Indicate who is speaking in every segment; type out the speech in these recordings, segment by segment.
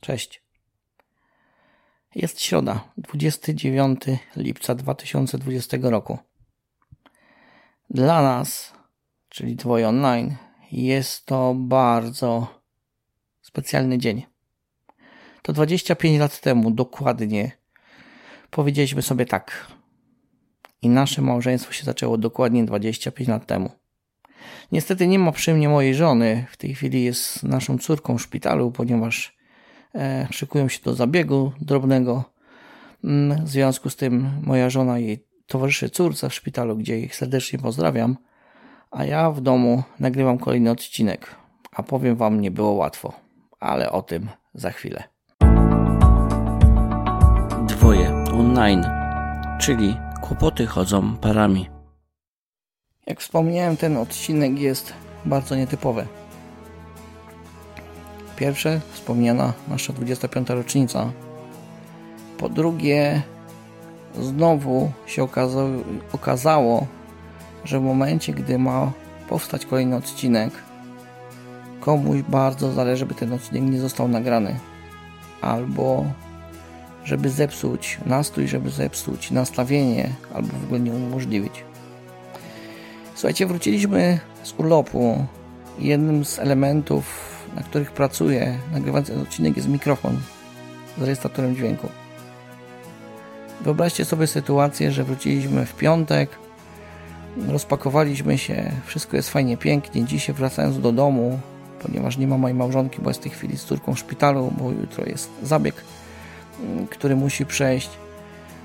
Speaker 1: Cześć. Jest środa, 29 lipca 2020 roku. Dla nas, czyli Twoje online, jest to bardzo specjalny dzień. To 25 lat temu dokładnie powiedzieliśmy sobie tak. I nasze małżeństwo się zaczęło dokładnie 25 lat temu. Niestety nie ma przy mnie mojej żony. W tej chwili jest naszą córką w szpitalu, ponieważ szykują się do zabiegu drobnego. Mm, w związku z tym moja żona jej towarzyszy córce w szpitalu, gdzie ich serdecznie pozdrawiam, a ja w domu nagrywam kolejny odcinek. A powiem wam, nie było łatwo, ale o tym za chwilę. Dwoje online, czyli kłopoty chodzą parami. Jak wspomniałem, ten odcinek jest bardzo nietypowy. Pierwsze, wspomniana nasza 25. rocznica. Po drugie, znowu się okazało, okazało, że w momencie, gdy ma powstać kolejny odcinek, komuś bardzo zależy, by ten odcinek nie został nagrany. Albo żeby zepsuć nastrój, żeby zepsuć nastawienie, albo w ogóle nie umożliwić. Słuchajcie, wróciliśmy z urlopu. Jednym z elementów, na których pracuję, nagrywając ten odcinek, jest mikrofon z rejestratorem dźwięku. Wyobraźcie sobie sytuację, że wróciliśmy w piątek, rozpakowaliśmy się, wszystko jest fajnie, pięknie. Dzisiaj wracając do domu, ponieważ nie ma mojej małżonki, bo jest w tej chwili z córką w szpitalu, bo jutro jest zabieg, który musi przejść.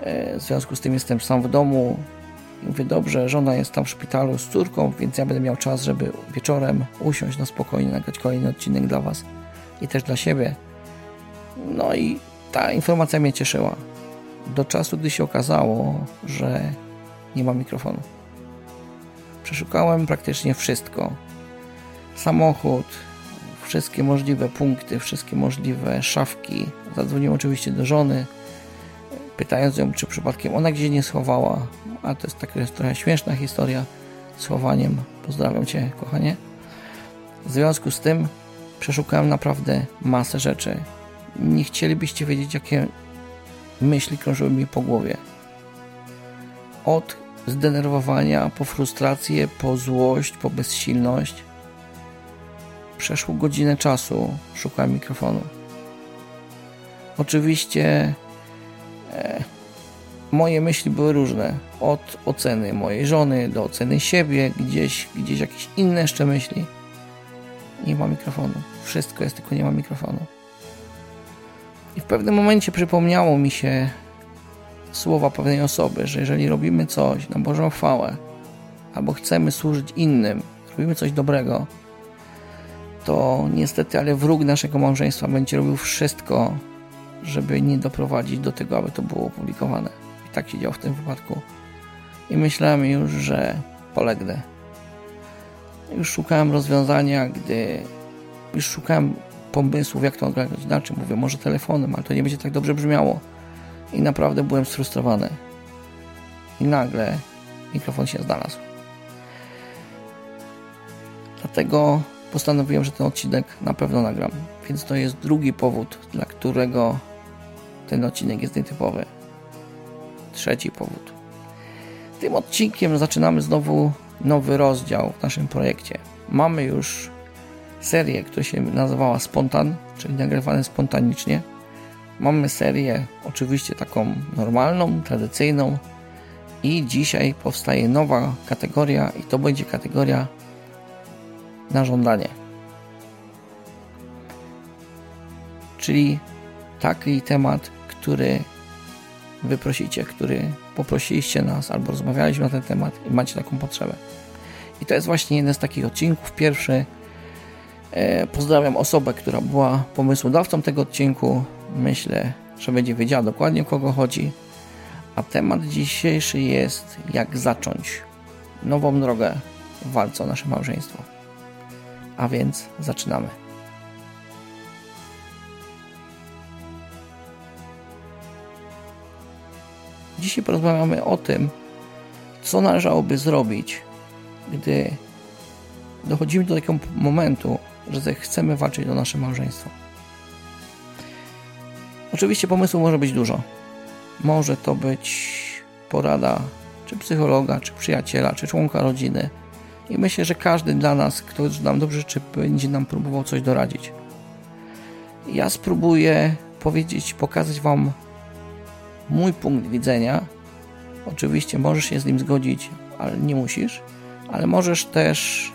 Speaker 1: E, w związku z tym jestem sam w domu, mówię, dobrze, żona jest tam w szpitalu z córką, więc ja będę miał czas, żeby wieczorem usiąść na spokojnie, nagrać kolejny odcinek dla Was i też dla siebie. No i ta informacja mnie cieszyła. Do czasu, gdy się okazało, że nie ma mikrofonu. Przeszukałem praktycznie wszystko. Samochód, wszystkie możliwe punkty, wszystkie możliwe szafki. Zadzwoniłem oczywiście do żony, pytając ją, czy przypadkiem ona gdzieś nie schowała, a to jest taka trochę śmieszna historia z chowaniem. Pozdrawiam Cię, kochanie. W związku z tym przeszukałem naprawdę masę rzeczy. Nie chcielibyście wiedzieć, jakie myśli krążyły mi po głowie. Od zdenerwowania, po frustrację, po złość, po bezsilność. Przeszło godzinę czasu, szukałem mikrofonu. Oczywiście e, moje myśli były różne. Od oceny mojej żony do oceny siebie, gdzieś, gdzieś jakieś inne jeszcze myśli. Nie ma mikrofonu. Wszystko jest, tylko nie ma mikrofonu. I w pewnym momencie przypomniało mi się słowa pewnej osoby, że jeżeli robimy coś na Bożą chwałę, albo chcemy służyć innym, robimy coś dobrego, to niestety, ale wróg naszego małżeństwa będzie robił wszystko, żeby nie doprowadzić do tego, aby to było opublikowane. I tak się działo w tym wypadku. I myślałem już, że polegnę. Już szukałem rozwiązania, gdy już szukałem pomysłów, jak to ogarnąć inaczej. Mówię, może telefonem, ale to nie będzie tak dobrze brzmiało. I naprawdę byłem sfrustrowany. I nagle mikrofon się znalazł. Dlatego postanowiłem, że ten odcinek na pewno nagram. Więc to jest drugi powód, dla którego ten odcinek jest nietypowy. Trzeci powód. Tym odcinkiem zaczynamy znowu nowy rozdział w naszym projekcie. Mamy już serię, która się nazywała Spontan, czyli nagrywane spontanicznie. Mamy serię oczywiście taką normalną, tradycyjną i dzisiaj powstaje nowa kategoria i to będzie kategoria na żądanie. Czyli taki temat, który wyprosicie, który poprosiliście nas albo rozmawialiśmy na ten temat i macie taką potrzebę. I to jest właśnie jeden z takich odcinków. Pierwszy e, pozdrawiam osobę, która była pomysłodawcą tego odcinku. Myślę, że będzie wiedziała dokładnie o kogo chodzi. A temat dzisiejszy jest jak zacząć nową drogę w walce o nasze małżeństwo. A więc zaczynamy. Dzisiaj porozmawiamy o tym, co należałoby zrobić, gdy dochodzimy do takiego momentu, że chcemy walczyć o nasze małżeństwo. Oczywiście pomysłów może być dużo. Może to być porada czy psychologa, czy przyjaciela, czy członka rodziny. I myślę, że każdy dla nas, kto nam dobrze życzy, będzie nam próbował coś doradzić. Ja spróbuję powiedzieć, pokazać Wam mój punkt widzenia. Oczywiście możesz się z nim zgodzić, ale nie musisz. Ale możesz też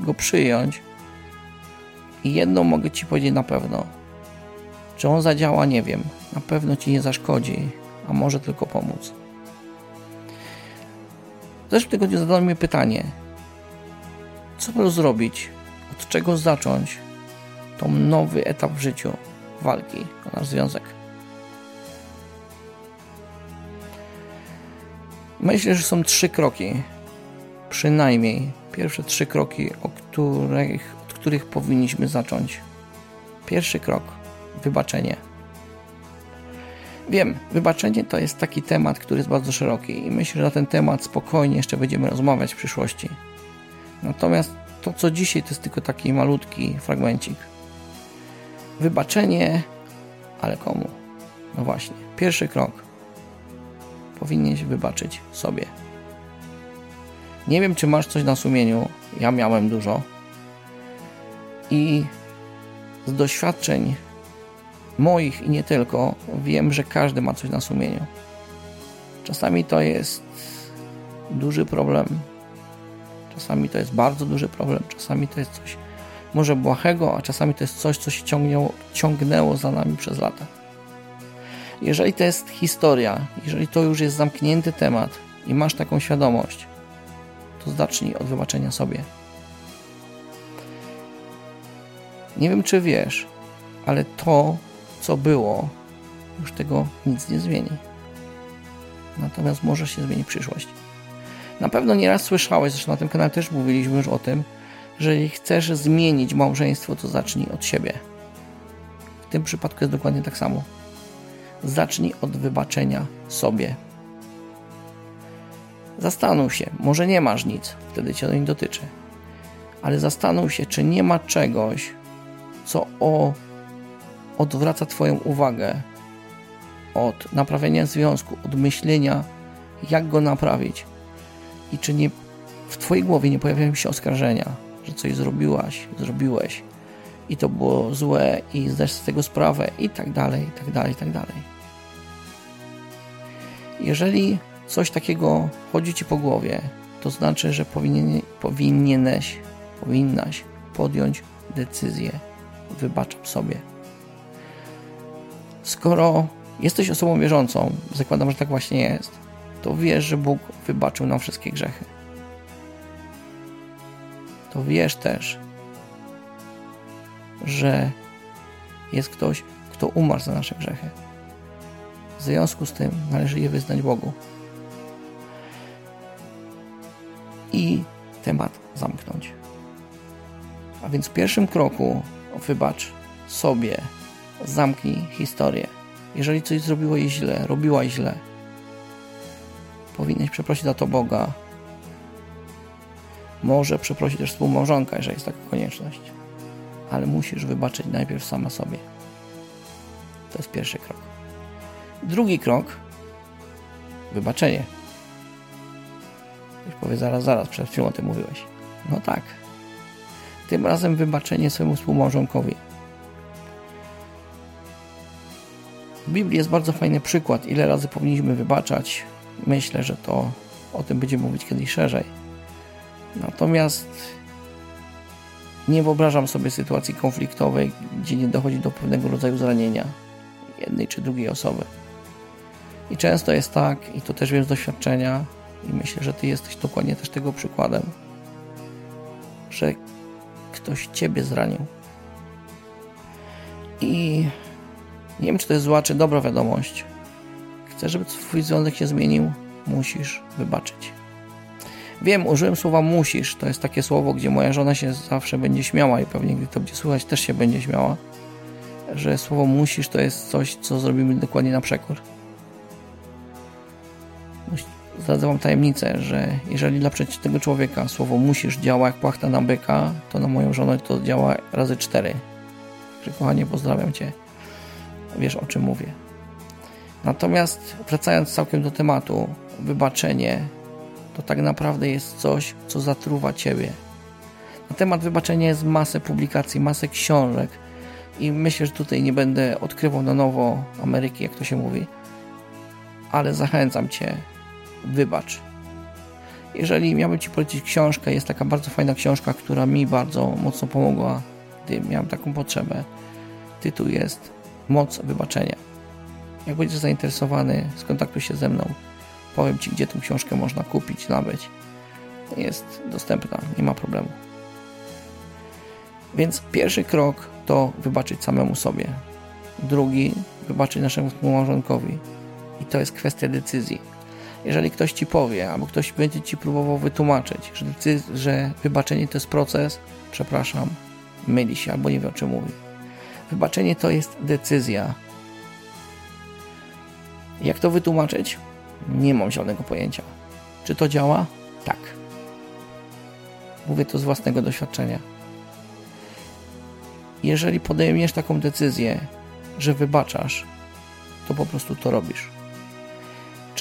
Speaker 1: go przyjąć. I jedną mogę Ci powiedzieć na pewno. Czy on zadziała, nie wiem. Na pewno Ci nie zaszkodzi, a może tylko pomóc. W zeszłym tygodniu zadano mi pytanie, co zrobić, od czego zacząć tą nowy etap w życiu walki o nasz związek. Myślę, że są trzy kroki, przynajmniej pierwsze trzy kroki, o których, od których powinniśmy zacząć. Pierwszy krok wybaczenie. Wiem, wybaczenie to jest taki temat, który jest bardzo szeroki i myślę, że na ten temat spokojnie jeszcze będziemy rozmawiać w przyszłości. Natomiast to, co dzisiaj, to jest tylko taki malutki fragmencik. Wybaczenie, ale komu? No właśnie, pierwszy krok. Powinieneś wybaczyć sobie. Nie wiem, czy masz coś na sumieniu. Ja miałem dużo. I z doświadczeń moich i nie tylko, wiem, że każdy ma coś na sumieniu. Czasami to jest duży problem, czasami to jest bardzo duży problem, czasami to jest coś może błahego, a czasami to jest coś, co się ciągnęło, ciągnęło za nami przez lata. Jeżeli to jest historia, jeżeli to już jest zamknięty temat i masz taką świadomość, to zacznij od wybaczenia sobie. Nie wiem, czy wiesz, ale to, co było, już tego nic nie zmieni. Natomiast może się zmienić przyszłość. Na pewno nieraz słyszałeś, zresztą na tym kanale też mówiliśmy już o tym, że jeżeli chcesz zmienić małżeństwo, to zacznij od siebie. W tym przypadku jest dokładnie tak samo. Zacznij od wybaczenia sobie. Zastanów się, może nie masz nic, wtedy cię to nie dotyczy, ale zastanów się, czy nie ma czegoś, co o odwraca Twoją uwagę od naprawienia związku, od myślenia, jak go naprawić i czy nie w Twojej głowie nie pojawiają się oskarżenia, że coś zrobiłaś, zrobiłeś i to było złe i zdasz z tego sprawę i tak dalej, i tak dalej, i tak dalej. Jeżeli coś takiego chodzi Ci po głowie, to znaczy, że powinien, powinieneś, powinnaś podjąć decyzję. Wybaczam sobie. Skoro jesteś osobą wierzącą, zakładam, że tak właśnie jest, to wiesz, że Bóg wybaczył nam wszystkie grzechy. To wiesz też, że jest ktoś, kto umarł za nasze grzechy. W związku z tym należy je wyznać Bogu. I temat zamknąć. A więc w pierwszym kroku wybacz sobie, zamknij historię. Jeżeli coś zrobiłeś źle, robiłaś źle, powinieneś przeprosić za to Boga. Może przeprosić też współmałżonka, jeżeli jest taka konieczność. Ale musisz wybaczyć najpierw sama sobie. To jest pierwszy krok. Drugi krok wybaczenie. Już powie zaraz, zaraz, przed chwilą o tym mówiłeś. No tak. Tym razem wybaczenie swojemu współmałżonkowi. W Biblii jest bardzo fajny przykład, ile razy powinniśmy wybaczać. Myślę, że to o tym będziemy mówić kiedyś szerzej. Natomiast nie wyobrażam sobie sytuacji konfliktowej, gdzie nie dochodzi do pewnego rodzaju zranienia jednej czy drugiej osoby. I często jest tak, i to też wiem z doświadczenia, i myślę, że Ty jesteś dokładnie też tego przykładem, że ktoś Ciebie zranił. I nie wiem, czy to jest zła, czy dobra wiadomość. Chcesz, żeby Twój związek się zmienił? Musisz wybaczyć. Wiem, użyłem słowa musisz. To jest takie słowo, gdzie moja żona się zawsze będzie śmiała i pewnie gdy to będzie słuchać, też się będzie śmiała. Że słowo musisz to jest coś, co zrobimy dokładnie na przekór. Zdradzę wam tajemnicę, że jeżeli dla przeciwnego człowieka słowo musisz działa jak płachta na byka, to na moją żonę to działa razy cztery. Także kochanie, pozdrawiam Cię. wiesz o czym mówię. Natomiast wracając całkiem do tematu, wybaczenie to tak naprawdę jest coś, co zatruwa ciebie. Na temat wybaczenia jest masę publikacji, masę książek i myślę, że tutaj nie będę odkrywał na nowo Ameryki, jak to się mówi, ale zachęcam cię, wybacz. Jeżeli miałbym ci polecić książkę, jest taka bardzo fajna książka, która mi bardzo mocno pomogła, gdy miałem taką potrzebę. Tytuł jest Moc wybaczenia. Jak będziesz zainteresowany, skontaktuj się ze mną. Powiem Ci, gdzie tę książkę można kupić, nabyć. Jest dostępna, nie ma problemu. Więc pierwszy krok to wybaczyć samemu sobie. Drugi, wybaczyć naszemu współmałżonkowi. I to jest kwestia decyzji. Jeżeli ktoś Ci powie, albo ktoś będzie Ci próbował wytłumaczyć, że, że wybaczenie to jest proces, przepraszam, myli się albo nie wie o czym mówi. Wybaczenie to jest decyzja. Jak to wytłumaczyć? Nie mam żadnego pojęcia. Czy to działa? Tak. Mówię to z własnego doświadczenia. Jeżeli podejmiesz taką decyzję, że wybaczasz, to po prostu to robisz.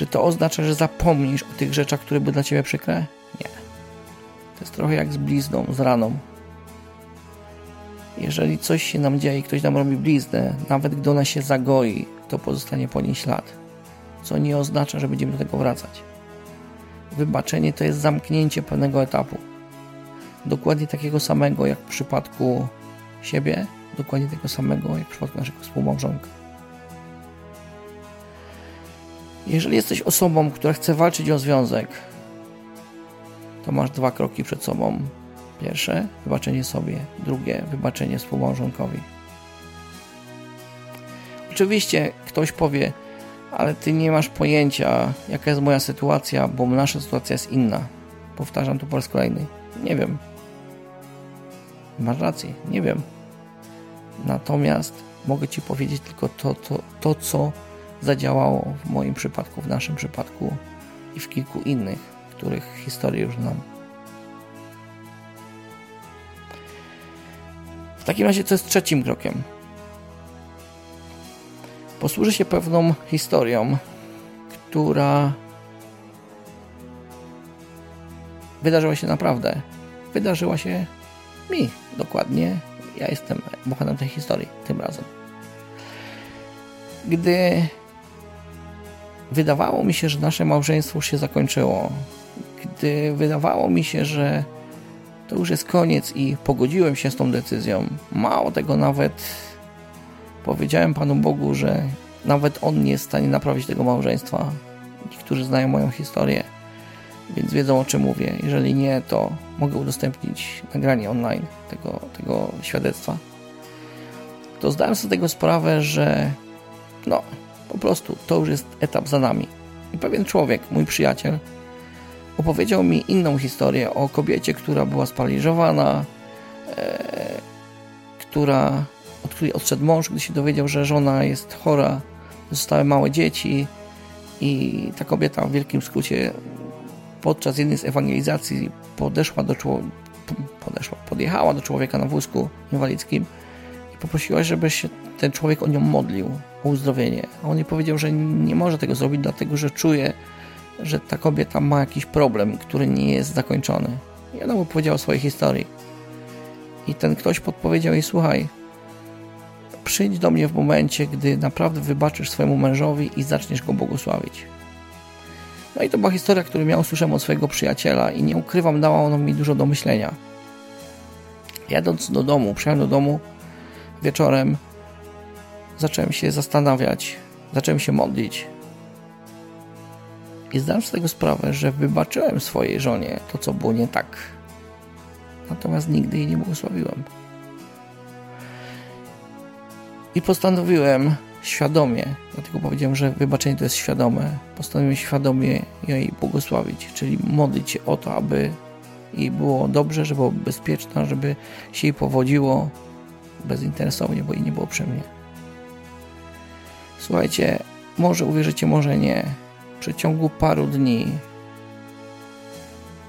Speaker 1: Czy to oznacza, że zapomnisz o tych rzeczach, które były dla ciebie przykre? Nie. To jest trochę jak z blizną, z raną. Jeżeli coś się nam dzieje i ktoś nam robi bliznę, nawet gdy ona się zagoi, to pozostanie po niej ślad co nie oznacza, że będziemy do tego wracać. Wybaczenie to jest zamknięcie pewnego etapu. Dokładnie takiego samego jak w przypadku siebie, dokładnie tego samego jak w przypadku naszego współmałżonka. Jeżeli jesteś osobą, która chce walczyć o związek, to masz dwa kroki przed sobą. Pierwsze, wybaczenie sobie. Drugie, wybaczenie współmałżonkowi. Oczywiście ktoś powie, ale ty nie masz pojęcia, jaka jest moja sytuacja, bo nasza sytuacja jest inna. Powtarzam to po raz kolejny. Nie wiem. Masz rację, nie wiem. Natomiast mogę ci powiedzieć tylko to, to, to co zadziałało w moim przypadku, w naszym przypadku i w kilku innych, których historię już znam. W takim razie, co jest trzecim krokiem? Posłużę się pewną historią, która wydarzyła się naprawdę. Wydarzyła się mi dokładnie. Ja jestem bohaterem tej historii tym razem. Gdy wydawało mi się, że nasze małżeństwo się zakończyło, gdy wydawało mi się, że to już jest koniec i pogodziłem się z tą decyzją, mało tego nawet Powiedziałem Panu Bogu, że nawet On nie jest w stanie naprawić tego małżeństwa. Niektórzy znają moją historię, więc wiedzą o czym mówię. Jeżeli nie, to mogę udostępnić nagranie online tego, tego świadectwa. To zdałem sobie tego sprawę, że no, po prostu to już jest etap za nami. I pewien człowiek, mój przyjaciel, opowiedział mi inną historię o kobiecie, która była sparaliżowana, e, która od której odszedł mąż, gdy się dowiedział, że żona jest chora, zostały małe dzieci i ta kobieta w wielkim skrócie podczas jednej z ewangelizacji podeszła do człowieka, podeszła, podjechała do człowieka na wózku inwalidzkim i poprosiła, żeby się ten człowiek o nią modlił, o uzdrowienie. A on jej powiedział, że nie może tego zrobić, dlatego że czuje, że ta kobieta ma jakiś problem, który nie jest zakończony. I ona mu powiedziała o swojej historii. I ten ktoś podpowiedział jej, słuchaj, przyjdź do mnie w momencie, gdy naprawdę wybaczysz swojemu mężowi i zaczniesz go błogosławić. No i to była historia, którą ja usłyszałem od swojego przyjaciela i nie ukrywam, dała ona mi dużo do myślenia. Jadąc do domu, przyjechałem do domu wieczorem, zacząłem się zastanawiać, zacząłem się modlić i zdałem tego sprawę, że wybaczyłem swojej żonie to, co było nie tak. Natomiast nigdy jej nie błogosławiłem. I postanowiłem świadomie, dlatego powiedziałem, że wybaczenie to jest świadome, postanowiłem świadomie jej błogosławić, czyli modlić się o to, aby jej było dobrze, żeby było bezpieczna, żeby się jej powodziło bezinteresownie, bo jej nie było przy mnie. Słuchajcie, może uwierzycie, może nie. W przeciągu paru dni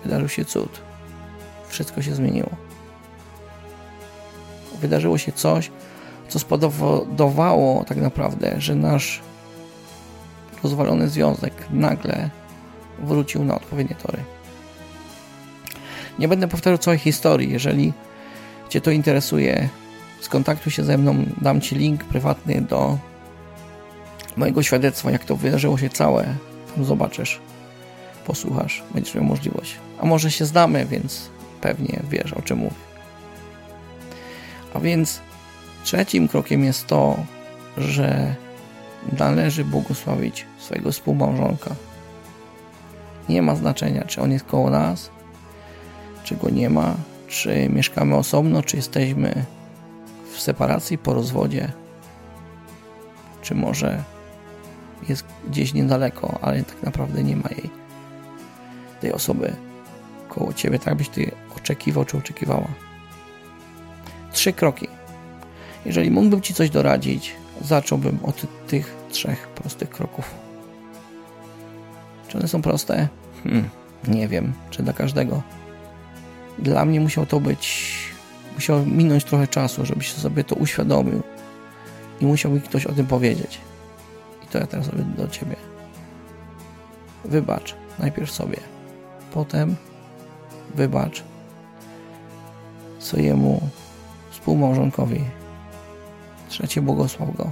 Speaker 1: wydarzył się cud. Wszystko się zmieniło. Wydarzyło się coś, co spowodowało tak naprawdę, że nasz rozwalony związek nagle wrócił na odpowiednie tory. Nie będę powtarzał całej historii. Jeżeli Cię to interesuje, skontaktuj się ze mną, dam Ci link prywatny do mojego świadectwa, jak to wydarzyło się całe. Tam zobaczysz, posłuchasz, będziesz miał możliwość. A może się znamy, więc pewnie wiesz, o czym mówię. A więc trzecim krokiem jest to, że należy błogosławić swojego współmałżonka. Nie ma znaczenia, czy on jest koło nas, czy go nie ma, czy mieszkamy osobno, czy jesteśmy w separacji, po rozwodzie, czy może jest gdzieś niedaleko, ale tak naprawdę nie ma jej, tej osoby koło ciebie, tak byś ty oczekiwał, czy oczekiwała. Trzy kroki. Jeżeli mógłbym ci coś doradzić, zacząłbym od tych trzech prostych kroków. Czy one są proste? Hmm, nie wiem, czy dla każdego. Dla mnie musiał to być, musiał minąć trochę czasu, żebyś sobie to uświadomił i musiał mi ktoś o tym powiedzieć. To ja teraz robię do ciebie. Wybacz najpierw sobie, potem wybacz swojemu współmałżonkowi. Trzecie, błogosław go.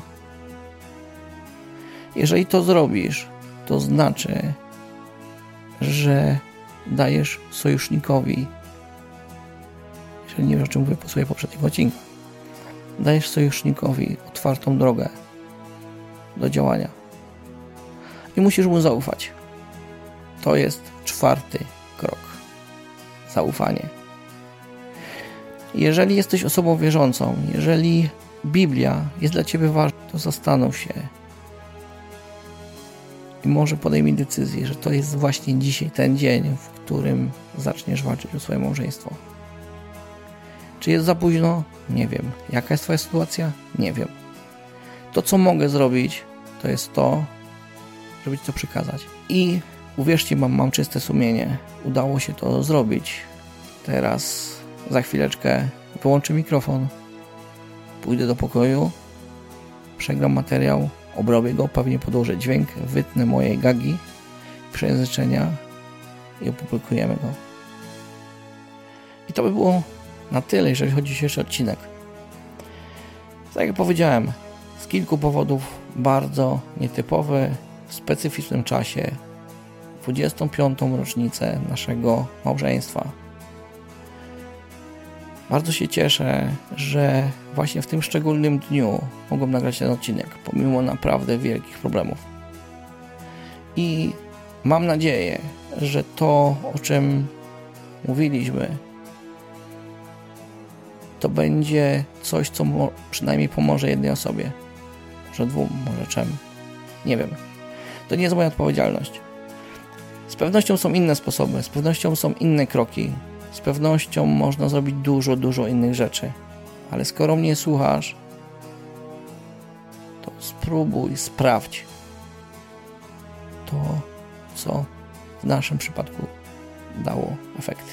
Speaker 1: Jeżeli to zrobisz, to znaczy, że dajesz sojusznikowi, jeżeli nie wiesz o czym mówię, posłuchaj poprzedniego odcinka, dajesz sojusznikowi otwartą drogę do działania. I musisz mu zaufać. To jest czwarty krok. Zaufanie. Jeżeli jesteś osobą wierzącą, jeżeli Biblia jest dla Ciebie ważna, to zastanów się, i może podejmij decyzję, że to jest właśnie dzisiaj ten dzień, w którym zaczniesz walczyć o swoje małżeństwo. Czy jest za późno? Nie wiem. Jaka jest Twoja sytuacja? Nie wiem. To, co mogę zrobić, to jest to, żeby Ci to przekazać. I uwierzcie, mam, mam czyste sumienie. Udało się to zrobić. Teraz, za chwileczkę, wyłączę mikrofon, pójdę do pokoju, przegram materiał, obrobię go, pewnie podłożę dźwięk, wytnę moje gagi, przejęzyczenia i opublikujemy go. I to by było na tyle, jeżeli chodzi o dzisiejszy odcinek. Tak jak powiedziałem, z kilku powodów bardzo nietypowy, w specyficznym czasie, 25. rocznicę naszego małżeństwa. Bardzo się cieszę, że właśnie w tym szczególnym dniu mogłem nagrać ten odcinek, pomimo naprawdę wielkich problemów. I mam nadzieję, że to, o czym mówiliśmy, to będzie coś, co przynajmniej pomoże jednej osobie. Może dwóm, może czym. Nie wiem. To nie jest moja odpowiedzialność. Z pewnością są inne sposoby, z pewnością są inne kroki, z pewnością można zrobić dużo, dużo innych rzeczy. Ale skoro mnie słuchasz, to spróbuj, sprawdź to, co w naszym przypadku dało efekty.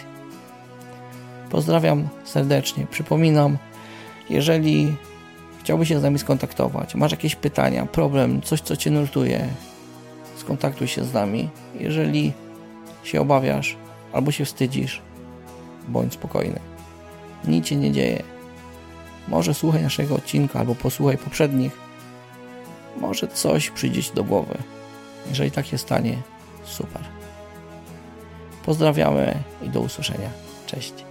Speaker 1: Pozdrawiam serdecznie. Przypominam, jeżeli chciałbyś się z nami skontaktować, masz jakieś pytania, problem, coś, co Cię nurtuje, skontaktuj się z nami. Jeżeli się obawiasz albo się wstydzisz, bądź spokojny. Nic się nie dzieje. Może słuchaj naszego odcinka albo posłuchaj poprzednich. Może coś przyjdzie Ci do głowy. Jeżeli tak się stanie, super. Pozdrawiamy i do usłyszenia. Cześć.